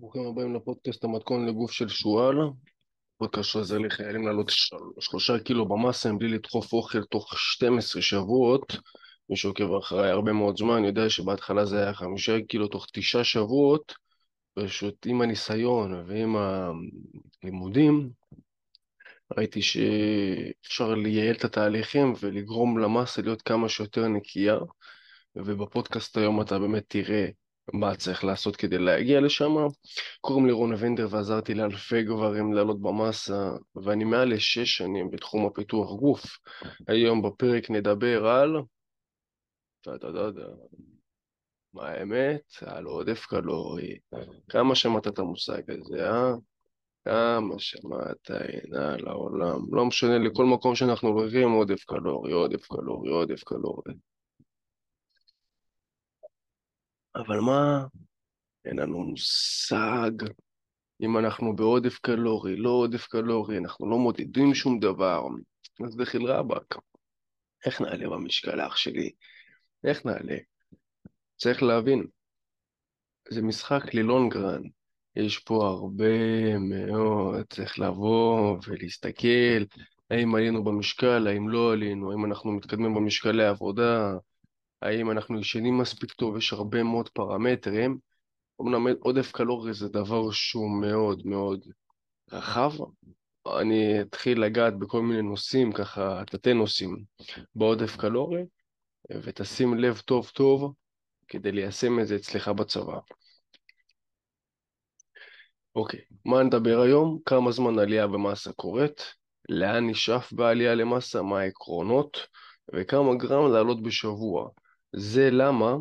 ברוכים הבאים לפודקאסט המתכון לגוף של שועל. פודקאסט שעוזר לחיילים לעלות של... שלושה קילו במאסה בלי לדחוף אוכל תוך 12 שבועות. מי שעוקב אחריי הרבה מאוד זמן יודע שבהתחלה זה היה חמישה קילו תוך תשעה שבועות. פשוט עם הניסיון ועם הלימודים ראיתי שאפשר לייעל את התהליכים ולגרום למאסה להיות כמה שיותר נקייה. ובפודקאסט היום אתה באמת תראה מה צריך לעשות כדי להגיע לשם. קוראים לי רון אבנדר ועזרתי לאלפי גברים לעלות במסה, ואני מעל לשש שנים בתחום הפיתוח גוף. היום בפרק נדבר על... מה האמת? על עודף קלורי. כמה שמעת את המושג הזה, אה? כמה שמעת, הנה לעולם. לא משנה, לכל מקום שאנחנו הולכים עודף קלורי, עודף קלורי, עודף קלורי. אבל מה? אין לנו מושג אם אנחנו בעודף קלורי, לא עודף קלורי, אנחנו לא מודדים שום דבר. אז דחיל רבאק, איך נעלה במשקל אח שלי? איך נעלה? צריך להבין, זה משחק ללונגרן, יש פה הרבה מאוד, צריך לבוא ולהסתכל האם עלינו במשקל, האם לא עלינו, האם אנחנו מתקדמים במשקלי עבודה, האם אנחנו ישנים מספיק טוב, יש הרבה מאוד פרמטרים. אמנם עודף קלורי זה דבר שהוא מאוד מאוד רחב. אני אתחיל לגעת בכל מיני נושאים, ככה תתי נושאים בעודף קלורי, ותשים לב טוב טוב כדי ליישם את זה אצלך בצבא. אוקיי, מה נדבר היום? כמה זמן עלייה במסה קורית? לאן נשאף בעלייה למסה? מה העקרונות? וכמה גרם לעלות בשבוע? זה למה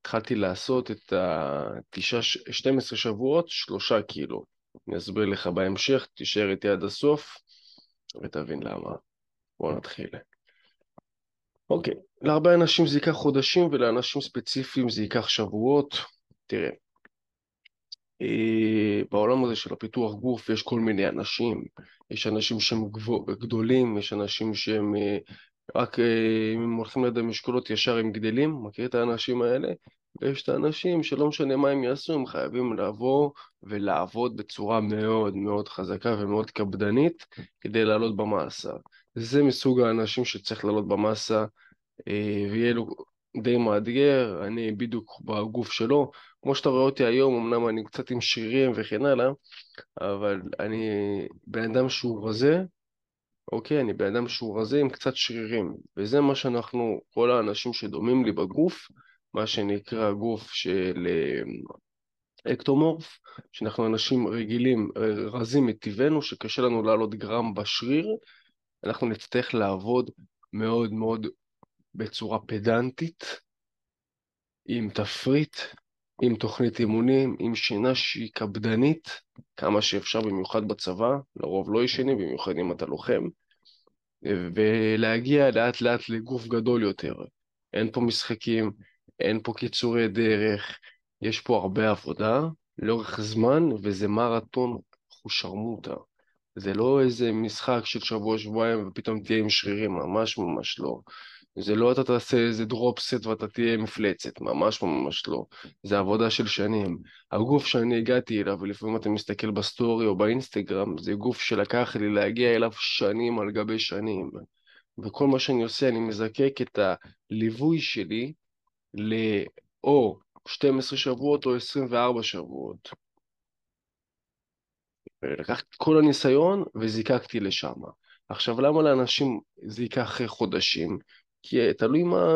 התחלתי לעשות את ה-12 שבועות, שלושה קילו. אני אסביר לך בהמשך, תישאר איתי עד הסוף ותבין למה. בואו נתחיל. אוקיי, להרבה אנשים זה ייקח חודשים ולאנשים ספציפיים זה ייקח שבועות. תראה, אה, בעולם הזה של הפיתוח גוף יש כל מיני אנשים, יש אנשים שהם גדולים, יש אנשים שהם אה, רק אה, אם הם הולכים לידי משקולות ישר הם גדלים, מכיר את האנשים האלה? ויש את האנשים שלא משנה מה הם יעשו, הם חייבים לבוא ולעבוד בצורה מאוד מאוד חזקה ומאוד קפדנית כדי לעלות במאסה. זה מסוג האנשים שצריך לעלות במאסה אה, ויהיה לו די מאתגר, אני בדיוק בגוף שלו. כמו שאתה רואה אותי היום, אמנם אני קצת עם שרירים וכן הלאה, אבל אני בן אדם שהוא רזה, אוקיי, אני בן אדם שהוא רזה עם קצת שרירים, וזה מה שאנחנו, כל האנשים שדומים לי בגוף, מה שנקרא גוף של אה, אקטומורף, שאנחנו אנשים רגילים, רזים מטבענו, שקשה לנו לעלות גרם בשריר, אנחנו נצטרך לעבוד מאוד מאוד בצורה פדנטית, עם תפריט, עם תוכנית אימונים, עם שינה שהיא קפדנית, כמה שאפשר במיוחד בצבא, לרוב לא ישנים, במיוחד אם אתה לוחם, ולהגיע לאט לאט לגוף גדול יותר. אין פה משחקים, אין פה קיצורי דרך, יש פה הרבה עבודה לאורך זמן, וזה מרתון חושרמוטה. זה לא איזה משחק של שבוע-שבועיים ופתאום תהיה עם שרירים, ממש ממש לא. זה לא אתה תעשה איזה drop set ואתה תהיה מפלצת, ממש ממש לא. זה עבודה של שנים. הגוף שאני הגעתי אליו, ולפעמים אתה מסתכל בסטורי או באינסטגרם, זה גוף שלקח לי להגיע אליו שנים על גבי שנים. וכל מה שאני עושה, אני מזקק את הליווי שלי לאו 12 שבועות או 24 שבועות. לקחתי את כל הניסיון וזיקקתי לשם. עכשיו, למה לאנשים זה ייקח חודשים? כי תלוי מה,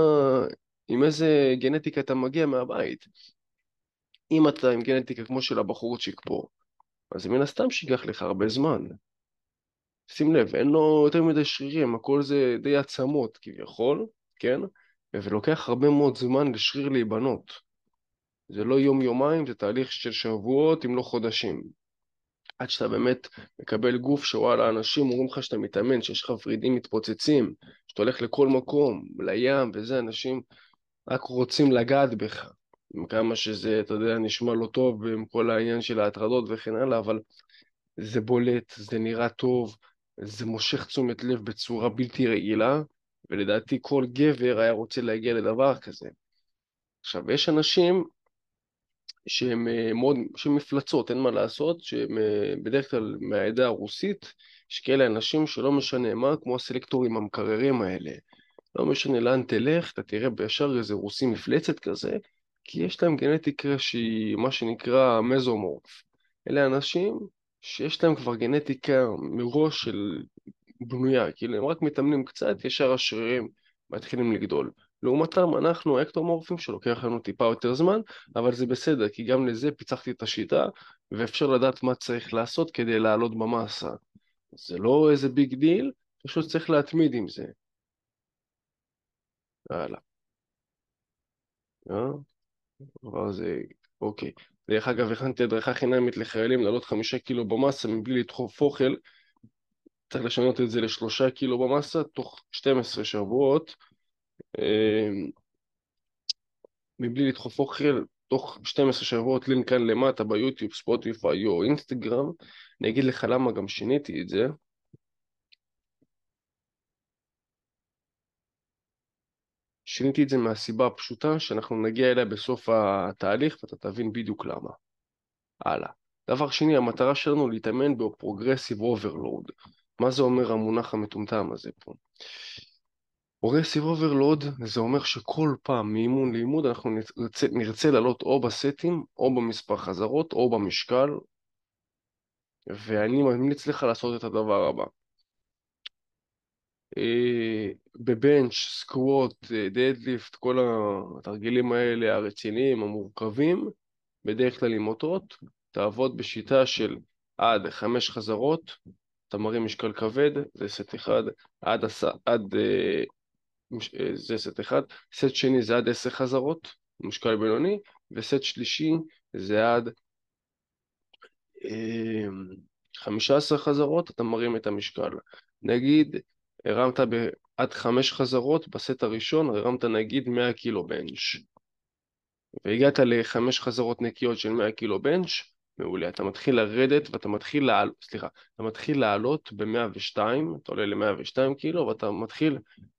עם איזה גנטיקה אתה מגיע מהבית. אם אתה עם גנטיקה כמו של הבחורצ'יק פה, אז מן הסתם שייקח לך הרבה זמן. שים לב, אין לו יותר מדי שרירים, הכל זה די עצמות כביכול, כן? ולוקח הרבה מאוד זמן לשריר להיבנות. זה לא יום-יומיים, זה תהליך של שבועות אם לא חודשים. עד שאתה באמת מקבל גוף שוואלה, אנשים אומרים לך שאתה מתאמן, שיש לך ורידים מתפוצצים, שאתה הולך לכל מקום, לים וזה, אנשים רק רוצים לגעת בך. כמה שזה, אתה יודע, נשמע לא טוב עם כל העניין של ההטרדות וכן הלאה, אבל זה בולט, זה נראה טוב, זה מושך תשומת לב בצורה בלתי רגילה, ולדעתי כל גבר היה רוצה להגיע לדבר כזה. עכשיו, יש אנשים שהן אה, מאוד, שהן מפלצות, אין מה לעשות, שהן אה, בדרך כלל מהעדה הרוסית, יש כאלה אנשים שלא משנה מה, כמו הסלקטורים המקררים האלה. לא משנה לאן תלך, אתה תראה בישר איזה רוסי מפלצת כזה, כי יש להם גנטיקה שהיא מה שנקרא מזומורף. אלה אנשים שיש להם כבר גנטיקה מראש של בנויה, כאילו הם רק מתאמנים קצת, ישר השרירים מתחילים לגדול. לעומתם אנחנו האקטומורפים שלוקח לנו טיפה יותר זמן, אבל זה בסדר, כי גם לזה פיצחתי את השיטה, ואפשר לדעת מה צריך לעשות כדי לעלות במסה. זה לא איזה big deal, פשוט צריך להתמיד עם זה. הלאה. אה? זה... אוקיי. דרך אגב, הכנתי הדרכה חינמית לחיילים לעלות חמישה קילו במסה מבלי לדחוף אוכל. צריך לשנות את זה לשלושה קילו במסה תוך 12 שבועות. אה, מבלי לדחוף אוכל תוך 12 שבועות, לינק כאן למטה ביוטיוב, ספוטיפיי או אינסטגרם. אני אגיד לך למה גם שיניתי את זה. שיניתי את זה מהסיבה הפשוטה שאנחנו נגיע אליה בסוף התהליך ואתה תבין בדיוק למה. הלאה. דבר שני, המטרה שלנו להתאמן ב progressive overload. מה זה אומר המונח המטומטם הזה פה? progressive overload זה אומר שכל פעם מאימון לאימון אנחנו נרצה, נרצה לעלות או בסטים או במספר חזרות או במשקל. ואני ממליץ לך לעשות את הדבר הבא. אה, ב bench, squat, deadlift, כל התרגילים האלה הרציניים, המורכבים, בדרך כלל עם אותות, תעבוד בשיטה של עד חמש חזרות, אתה מרים משקל כבד, זה סט אחד, עד, עד, עד אה, אה, זה סט אחד, סט שני זה עד עשר חזרות, משקל בינוני, וסט שלישי זה עד חמישה עשר חזרות, אתה מרים את המשקל. נגיד הרמת עד חמש חזרות, בסט הראשון הרמת נגיד 100 קילו בנץ' והגעת לחמש חזרות נקיות של 100 קילו בנץ', מעולה. אתה מתחיל לרדת ואתה מתחיל לעלות, סליחה, אתה מתחיל לעלות ב-102, אתה עולה ל-102 קילו ואתה מתחיל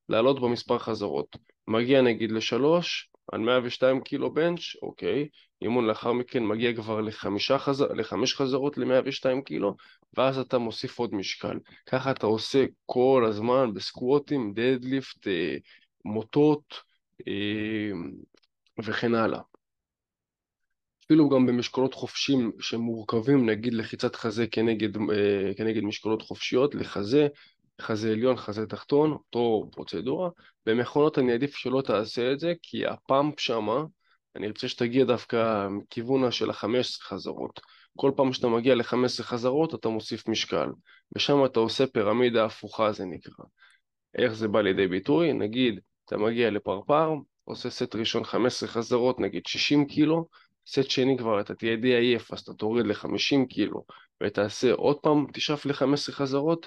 לעלות במספר חזרות. מגיע נגיד לשלוש, על 102 קילו בנץ', אוקיי, אימון לאחר מכן מגיע כבר לחמישה חז... לחמש חזרות ל-102 קילו, ואז אתה מוסיף עוד משקל. ככה אתה עושה כל הזמן בסקווטים, דדליפט, אה, מוטות אה, וכן הלאה. אפילו גם במשקולות חופשים שמורכבים, נגיד לחיצת חזה כנגד, אה, כנגד משקולות חופשיות, לחזה, חזה עליון, חזה תחתון, אותו פרוצדורה. במכונות אני אעדיף שלא תעשה את זה, כי הפאמפ שמה, אני רוצה שתגיע דווקא מכיוון של החמש חזרות. כל פעם שאתה מגיע ל-15 חזרות אתה מוסיף משקל, ושם אתה עושה פירמידה הפוכה זה נקרא. איך זה בא לידי ביטוי? נגיד, אתה מגיע לפרפר, עושה סט ראשון 15 חזרות, נגיד 60 קילו, סט שני כבר אתה תהיה די עייף, אז אתה תוריד ל-50 קילו, ותעשה עוד פעם, תשאף ל-15 חזרות,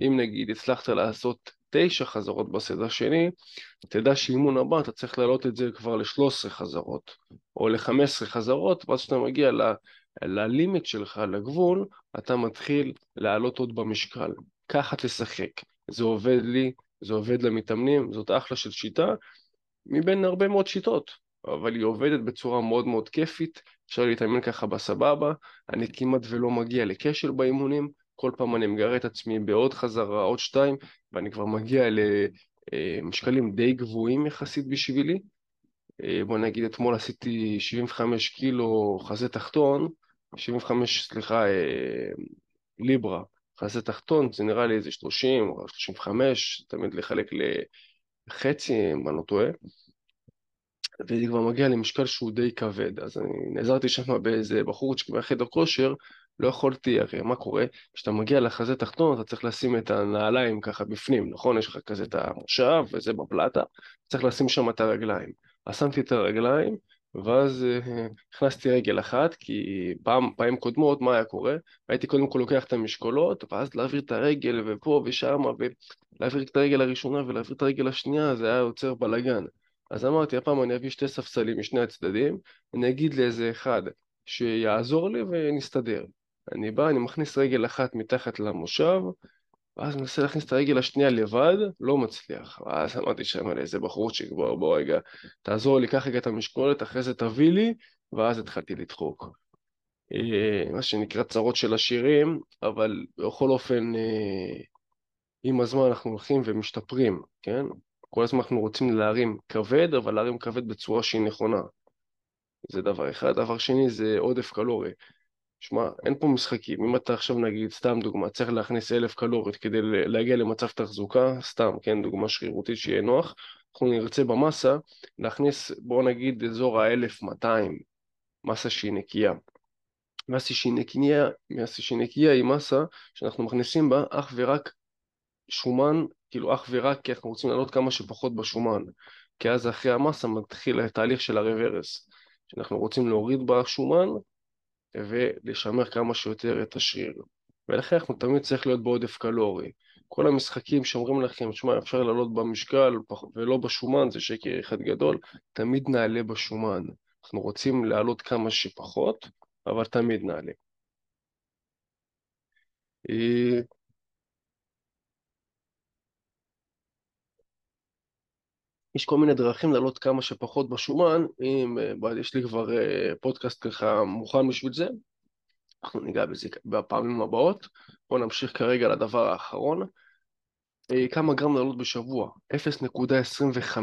אם נגיד הצלחת לעשות 9 חזרות בסט השני, תדע שאימון הבא אתה צריך להעלות את זה כבר ל-13 חזרות, או ל-15 חזרות, ואז כשאתה מגיע ללימיט שלך, לגבול, אתה מתחיל לעלות עוד במשקל. ככה תשחק. זה עובד לי, זה עובד למתאמנים, זאת אחלה של שיטה, מבין הרבה מאוד שיטות, אבל היא עובדת בצורה מאוד מאוד כיפית, אפשר להתאמן ככה בסבבה, אני כמעט ולא מגיע לכשל באימונים, כל פעם אני מגרה את עצמי בעוד חזרה, עוד שתיים, ואני כבר מגיע למשקלים די גבוהים יחסית בשבילי. אה, בוא נגיד אתמול עשיתי 75 קילו חזה תחתון, 75, סליחה, אה, ליברה, חזה תחתון, זה נראה לי איזה 30 או 35, תמיד לחלק לחצי, אם אני לא טועה. וזה כבר מגיע למשקל שהוא די כבד, אז אני נעזרתי שם באיזה בחורצ'יק מהחדר כושר, לא יכולתי, הרי מה קורה? כשאתה מגיע לחזה תחתון אתה צריך לשים את הנעליים ככה בפנים, נכון? יש לך כזה את המושב וזה בפלטה, צריך לשים שם את הרגליים. אז שמתי את הרגליים, ואז uh, הכנסתי רגל אחת, כי פעם, פעמים קודמות, מה היה קורה? הייתי קודם כל לוקח את המשקולות, ואז להעביר את הרגל ופה ושם, ולהעביר את הרגל הראשונה ולהעביר את הרגל השנייה, זה היה יוצר בלאגן. אז אמרתי, הפעם אני אביא שתי ספסלים משני הצדדים, אני אגיד לאיזה אחד שיעזור לי ונסתדר. אני בא, אני מכניס רגל אחת מתחת למושב, ואז מנסה להכניס את הרגל השנייה לבד, לא מצליח. ואז אמרתי שם לאיזה בחורצ'יק, בוא, בוא רגע, תעזור לי, קח רגע את המשקולת, אחרי זה תביא לי, ואז התחלתי לדחוק. אה, מה שנקרא צרות של עשירים, אבל בכל אופן, אה, עם הזמן אנחנו הולכים ומשתפרים, כן? כל הזמן אנחנו רוצים להרים כבד, אבל להרים כבד בצורה שהיא נכונה. זה דבר אחד. דבר שני זה עודף קלורי. שמע, אין פה משחקים. אם אתה עכשיו נגיד, סתם דוגמה, צריך להכניס אלף קלוריות כדי להגיע למצב תחזוקה, סתם, כן, דוגמה שרירותית שיהיה נוח, אנחנו נרצה במסה להכניס, בואו נגיד, אזור ה-1200, מסה שהיא נקייה. מסה שהיא נקייה, מסה שהיא נקייה היא מסה שאנחנו מכניסים בה אך ורק שומן, כאילו אך ורק כי אנחנו רוצים לעלות כמה שפחות בשומן. כי אז אחרי המסה מתחיל התהליך של הרוורס, שאנחנו רוצים להוריד בשומן ולשמר כמה שיותר את השריר. ולכן אנחנו תמיד צריך להיות בעודף קלורי. כל המשחקים שאומרים לכם, שמע, אפשר לעלות במשקל ולא בשומן, זה שקר אחד גדול, תמיד נעלה בשומן. אנחנו רוצים לעלות כמה שפחות, אבל תמיד נעלה. יש כל מיני דרכים לעלות כמה שפחות בשומן, אם אה, יש לי כבר אה, פודקאסט ככה מוכן בשביל זה, אנחנו ניגע בזה בפעמים הבאות. בואו נמשיך כרגע לדבר האחרון. אה, כמה גרם לעלות בשבוע? 0.25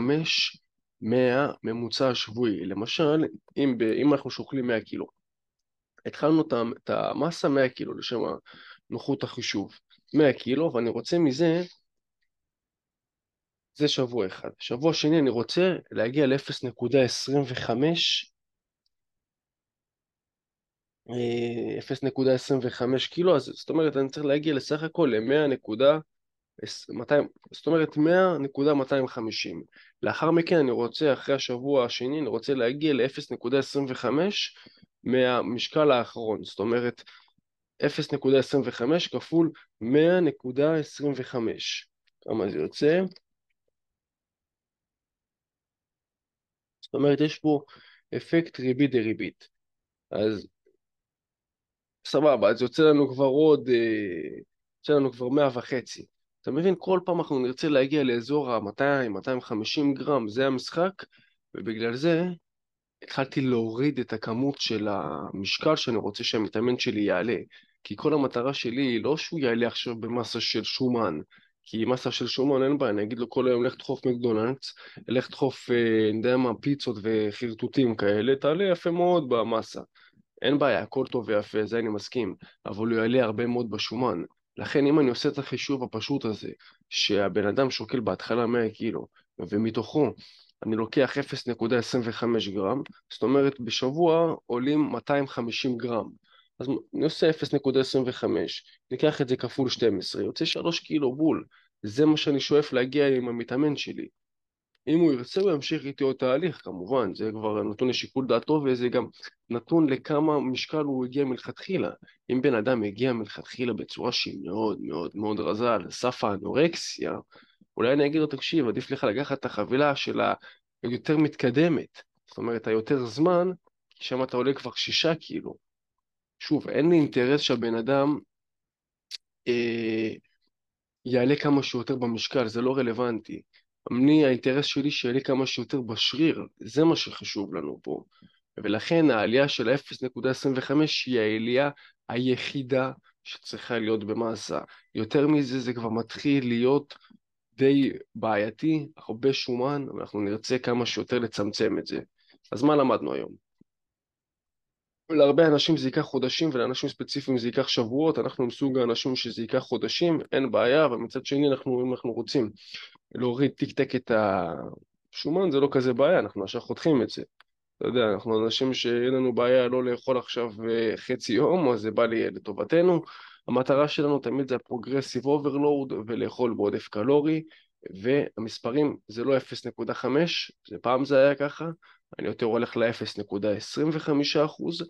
מהממוצע השבועי. למשל, אם, ב, אם אנחנו שוקלים 100 קילו, התחלנו את המסה 100 קילו לשם נוחות החישוב. 100 קילו, ואני רוצה מזה זה שבוע אחד. שבוע שני אני רוצה להגיע ל-0.25 0.25 קילו, אז זאת אומרת אני צריך להגיע לסך הכל ל-100.200, זאת אומרת 100.250. לאחר מכן אני רוצה, אחרי השבוע השני, אני רוצה להגיע ל-0.25 מהמשקל האחרון, זאת אומרת 0.25 כפול 100.25. כמה זה יוצא? זאת אומרת, יש פה אפקט ריבית דריבית. אז סבבה, אז יוצא לנו כבר עוד, אה, יוצא לנו כבר מאה וחצי. אתה מבין? כל פעם אנחנו נרצה להגיע לאזור ה-200-250 גרם, זה המשחק, ובגלל זה התחלתי להוריד את הכמות של המשקל שאני רוצה שהמתאמן שלי יעלה. כי כל המטרה שלי היא לא שהוא יעלה עכשיו במסה של שומן, כי מסה של שומן אין בעיה, אני אגיד לו כל היום לך דחוף מקדונלדס, לך דחוף, אה, אני יודע מה, פיצות וחרטוטים כאלה, תעלה יפה מאוד במסה. אין בעיה, הכל טוב ויפה, זה אני מסכים, אבל הוא יעלה הרבה מאוד בשומן. לכן אם אני עושה את החישוב הפשוט הזה, שהבן אדם שוקל בהתחלה 100 קילו, ומתוכו אני לוקח 0.25 גרם, זאת אומרת בשבוע עולים 250 גרם. אז אני עושה 0.25, ניקח את זה כפול 12, יוצא 3 קילו בול. זה מה שאני שואף להגיע עם המתאמן שלי. אם הוא ירצה הוא ימשיך איתי עוד תהליך, כמובן, זה כבר נתון לשיקול דעתו וזה גם נתון לכמה משקל הוא הגיע מלכתחילה. אם בן אדם הגיע מלכתחילה בצורה שהיא מאוד מאוד מאוד רזה על סף האנורקסיה, אולי אני אגיד לו, תקשיב, עדיף לך לקחת את החבילה של היותר מתקדמת, זאת אומרת, היותר זמן, כי שם אתה עולה כבר שישה קילו. שוב, אין לי אינטרס שהבן אדם אה, יעלה כמה שיותר במשקל, זה לא רלוונטי. אני, האינטרס שלי שיעלה כמה שיותר בשריר, זה מה שחשוב לנו פה. ולכן העלייה של ה-0.25 היא העלייה היחידה שצריכה להיות במאסה. יותר מזה זה כבר מתחיל להיות די בעייתי, הרבה שומן, ואנחנו נרצה כמה שיותר לצמצם את זה. אז מה למדנו היום? להרבה אנשים זה ייקח חודשים ולאנשים ספציפיים זה ייקח שבועות, אנחנו מסוג האנשים שזה ייקח חודשים, אין בעיה, אבל מצד שני אנחנו, אם אנחנו רוצים להוריד טיק טק את השומן זה לא כזה בעיה, אנחנו עכשיו חותכים את זה. אתה יודע, אנחנו אנשים שאין לנו בעיה לא לאכול עכשיו אה, חצי יום, אז זה בא לי לטובתנו. המטרה שלנו תמיד זה ה progressive overload ולאכול בעודף קלורי, והמספרים זה לא 0.5, זה פעם זה היה ככה, אני יותר הולך ל-0.25%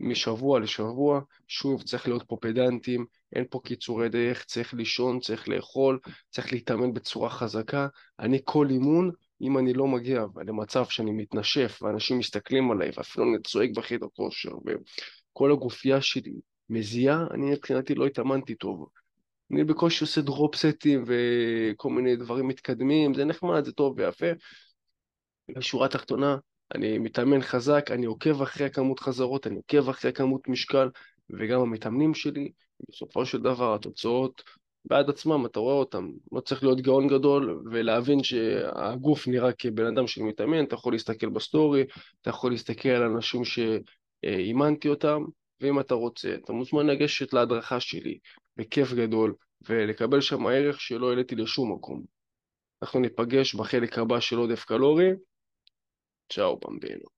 משבוע לשבוע, שוב צריך להיות פה פדנטים, אין פה קיצורי דרך, צריך לישון, צריך לאכול, צריך להתאמן בצורה חזקה. אני כל אימון, אם אני לא מגיע למצב שאני מתנשף ואנשים מסתכלים עליי ואפילו אני צועק בחדר כושר וכל הגופייה שלי מזיעה, אני מבחינתי לא התאמנתי טוב. אני בקושי עושה drop סטים וכל מיני דברים מתקדמים, זה נחמד, זה טוב ויפה. בשורה התחתונה, אני מתאמן חזק, אני עוקב אחרי הכמות חזרות, אני עוקב אחרי הכמות משקל, וגם המתאמנים שלי, בסופו של דבר התוצאות בעד עצמם, אתה רואה אותם. לא צריך להיות גאון גדול ולהבין שהגוף נראה כבן אדם שמתאמן, אתה יכול להסתכל בסטורי, אתה יכול להסתכל על אנשים שאימנתי אותם, ואם אתה רוצה, אתה מוזמן לגשת להדרכה שלי, בכיף גדול, ולקבל שם ערך שלא העליתי לשום מקום. אנחנו ניפגש בחלק הבא של עודף קלורי. Ciao bambino.